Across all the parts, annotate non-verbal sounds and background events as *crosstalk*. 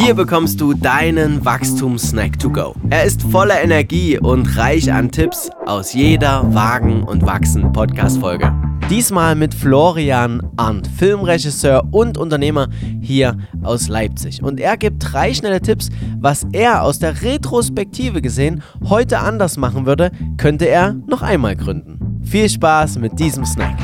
Hier bekommst du deinen Wachstumssnack to go. Er ist voller Energie und reich an Tipps aus jeder Wagen und Wachsen Podcast-Folge. Diesmal mit Florian Arndt, Filmregisseur und Unternehmer hier aus Leipzig. Und er gibt drei schnelle Tipps, was er aus der Retrospektive gesehen heute anders machen würde, könnte er noch einmal gründen. Viel Spaß mit diesem Snack.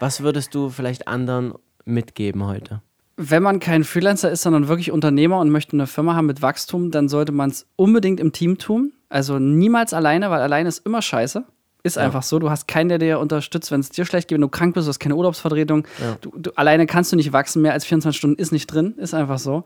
Was würdest du vielleicht anderen mitgeben heute? Wenn man kein Freelancer ist, sondern wirklich Unternehmer und möchte eine Firma haben mit Wachstum, dann sollte man es unbedingt im Team tun. Also niemals alleine, weil alleine ist immer scheiße. Ist ja. einfach so. Du hast keinen, der dir unterstützt, wenn es dir schlecht geht, wenn du krank bist, du hast keine Urlaubsvertretung. Ja. Du, du, alleine kannst du nicht wachsen, mehr als 24 Stunden ist nicht drin. Ist einfach so.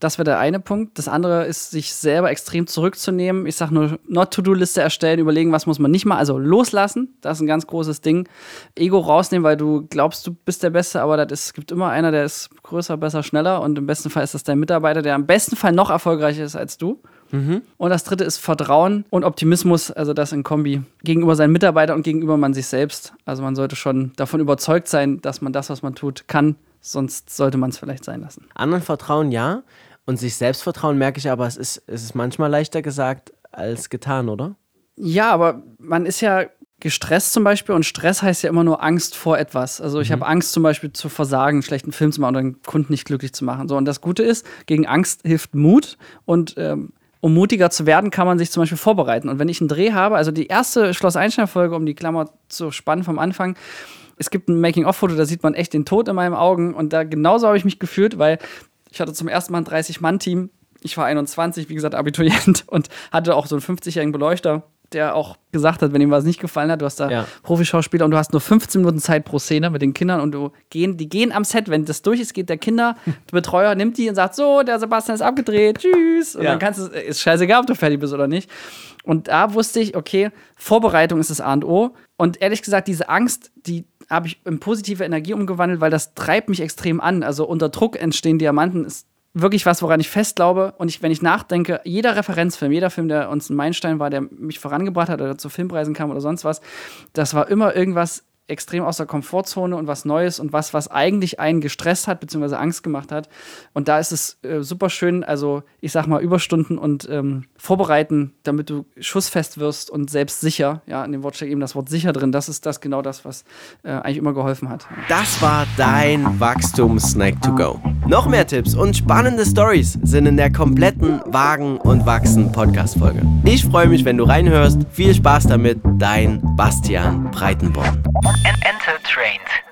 Das wäre der eine Punkt. Das andere ist, sich selber extrem zurückzunehmen. Ich sage nur, Not-to-Do-Liste erstellen, überlegen, was muss man nicht mal. Also loslassen, das ist ein ganz großes Ding. Ego rausnehmen, weil du glaubst, du bist der Beste, aber es gibt immer einer, der ist größer, besser, schneller. Und im besten Fall ist das dein Mitarbeiter, der im besten Fall noch erfolgreicher ist als du. Mhm. Und das dritte ist Vertrauen und Optimismus, also das in Kombi gegenüber seinen Mitarbeitern und gegenüber man sich selbst. Also man sollte schon davon überzeugt sein, dass man das, was man tut, kann. Sonst sollte man es vielleicht sein lassen. Anderen vertrauen ja, und sich selbst vertrauen merke ich aber, es ist, es ist manchmal leichter gesagt als getan, oder? Ja, aber man ist ja gestresst zum Beispiel und Stress heißt ja immer nur Angst vor etwas. Also ich mhm. habe Angst zum Beispiel zu versagen, einen schlechten Film zu machen oder einen Kunden nicht glücklich zu machen. So, und das Gute ist, gegen Angst hilft Mut und ähm, um mutiger zu werden, kann man sich zum Beispiel vorbereiten. Und wenn ich einen Dreh habe, also die erste Schloss Einstein-Folge, um die Klammer zu spannen vom Anfang, es gibt ein Making-of-Foto, da sieht man echt den Tod in meinen Augen. Und da genauso habe ich mich gefühlt, weil ich hatte zum ersten Mal ein 30-Mann-Team. Ich war 21, wie gesagt, Abiturient *laughs* und hatte auch so einen 50-jährigen Beleuchter, der auch gesagt hat, wenn ihm was nicht gefallen hat, du hast da ja. Profischauspieler und du hast nur 15 Minuten Zeit pro Szene mit den Kindern und du gehen, die gehen am Set, wenn das durch ist, geht der Kinderbetreuer, nimmt die und sagt, so, der Sebastian ist abgedreht, tschüss. Und ja. dann kannst du, ist scheißegal, ob du fertig bist oder nicht. Und da wusste ich, okay, Vorbereitung ist das A und O. Und ehrlich gesagt, diese Angst, die habe ich in positive Energie umgewandelt, weil das treibt mich extrem an. Also unter Druck entstehen Diamanten ist wirklich was, woran ich fest glaube. Und ich, wenn ich nachdenke, jeder Referenzfilm, jeder Film, der uns ein Meilenstein war, der mich vorangebracht hat oder zu Filmpreisen kam oder sonst was, das war immer irgendwas extrem aus der Komfortzone und was Neues und was, was eigentlich einen gestresst hat, beziehungsweise Angst gemacht hat. Und da ist es äh, super schön, also ich sag mal, Überstunden und ähm, vorbereiten, damit du schussfest wirst und selbstsicher. Ja, in dem Wort steckt eben das Wort sicher drin. Das ist das genau das, was äh, eigentlich immer geholfen hat. Das war dein Wachstum-Snack to go. Noch mehr Tipps und spannende Stories sind in der kompletten Wagen und Wachsen Podcast-Folge. Ich freue mich, wenn du reinhörst. Viel Spaß damit, dein Bastian Breitenborn. enter trained.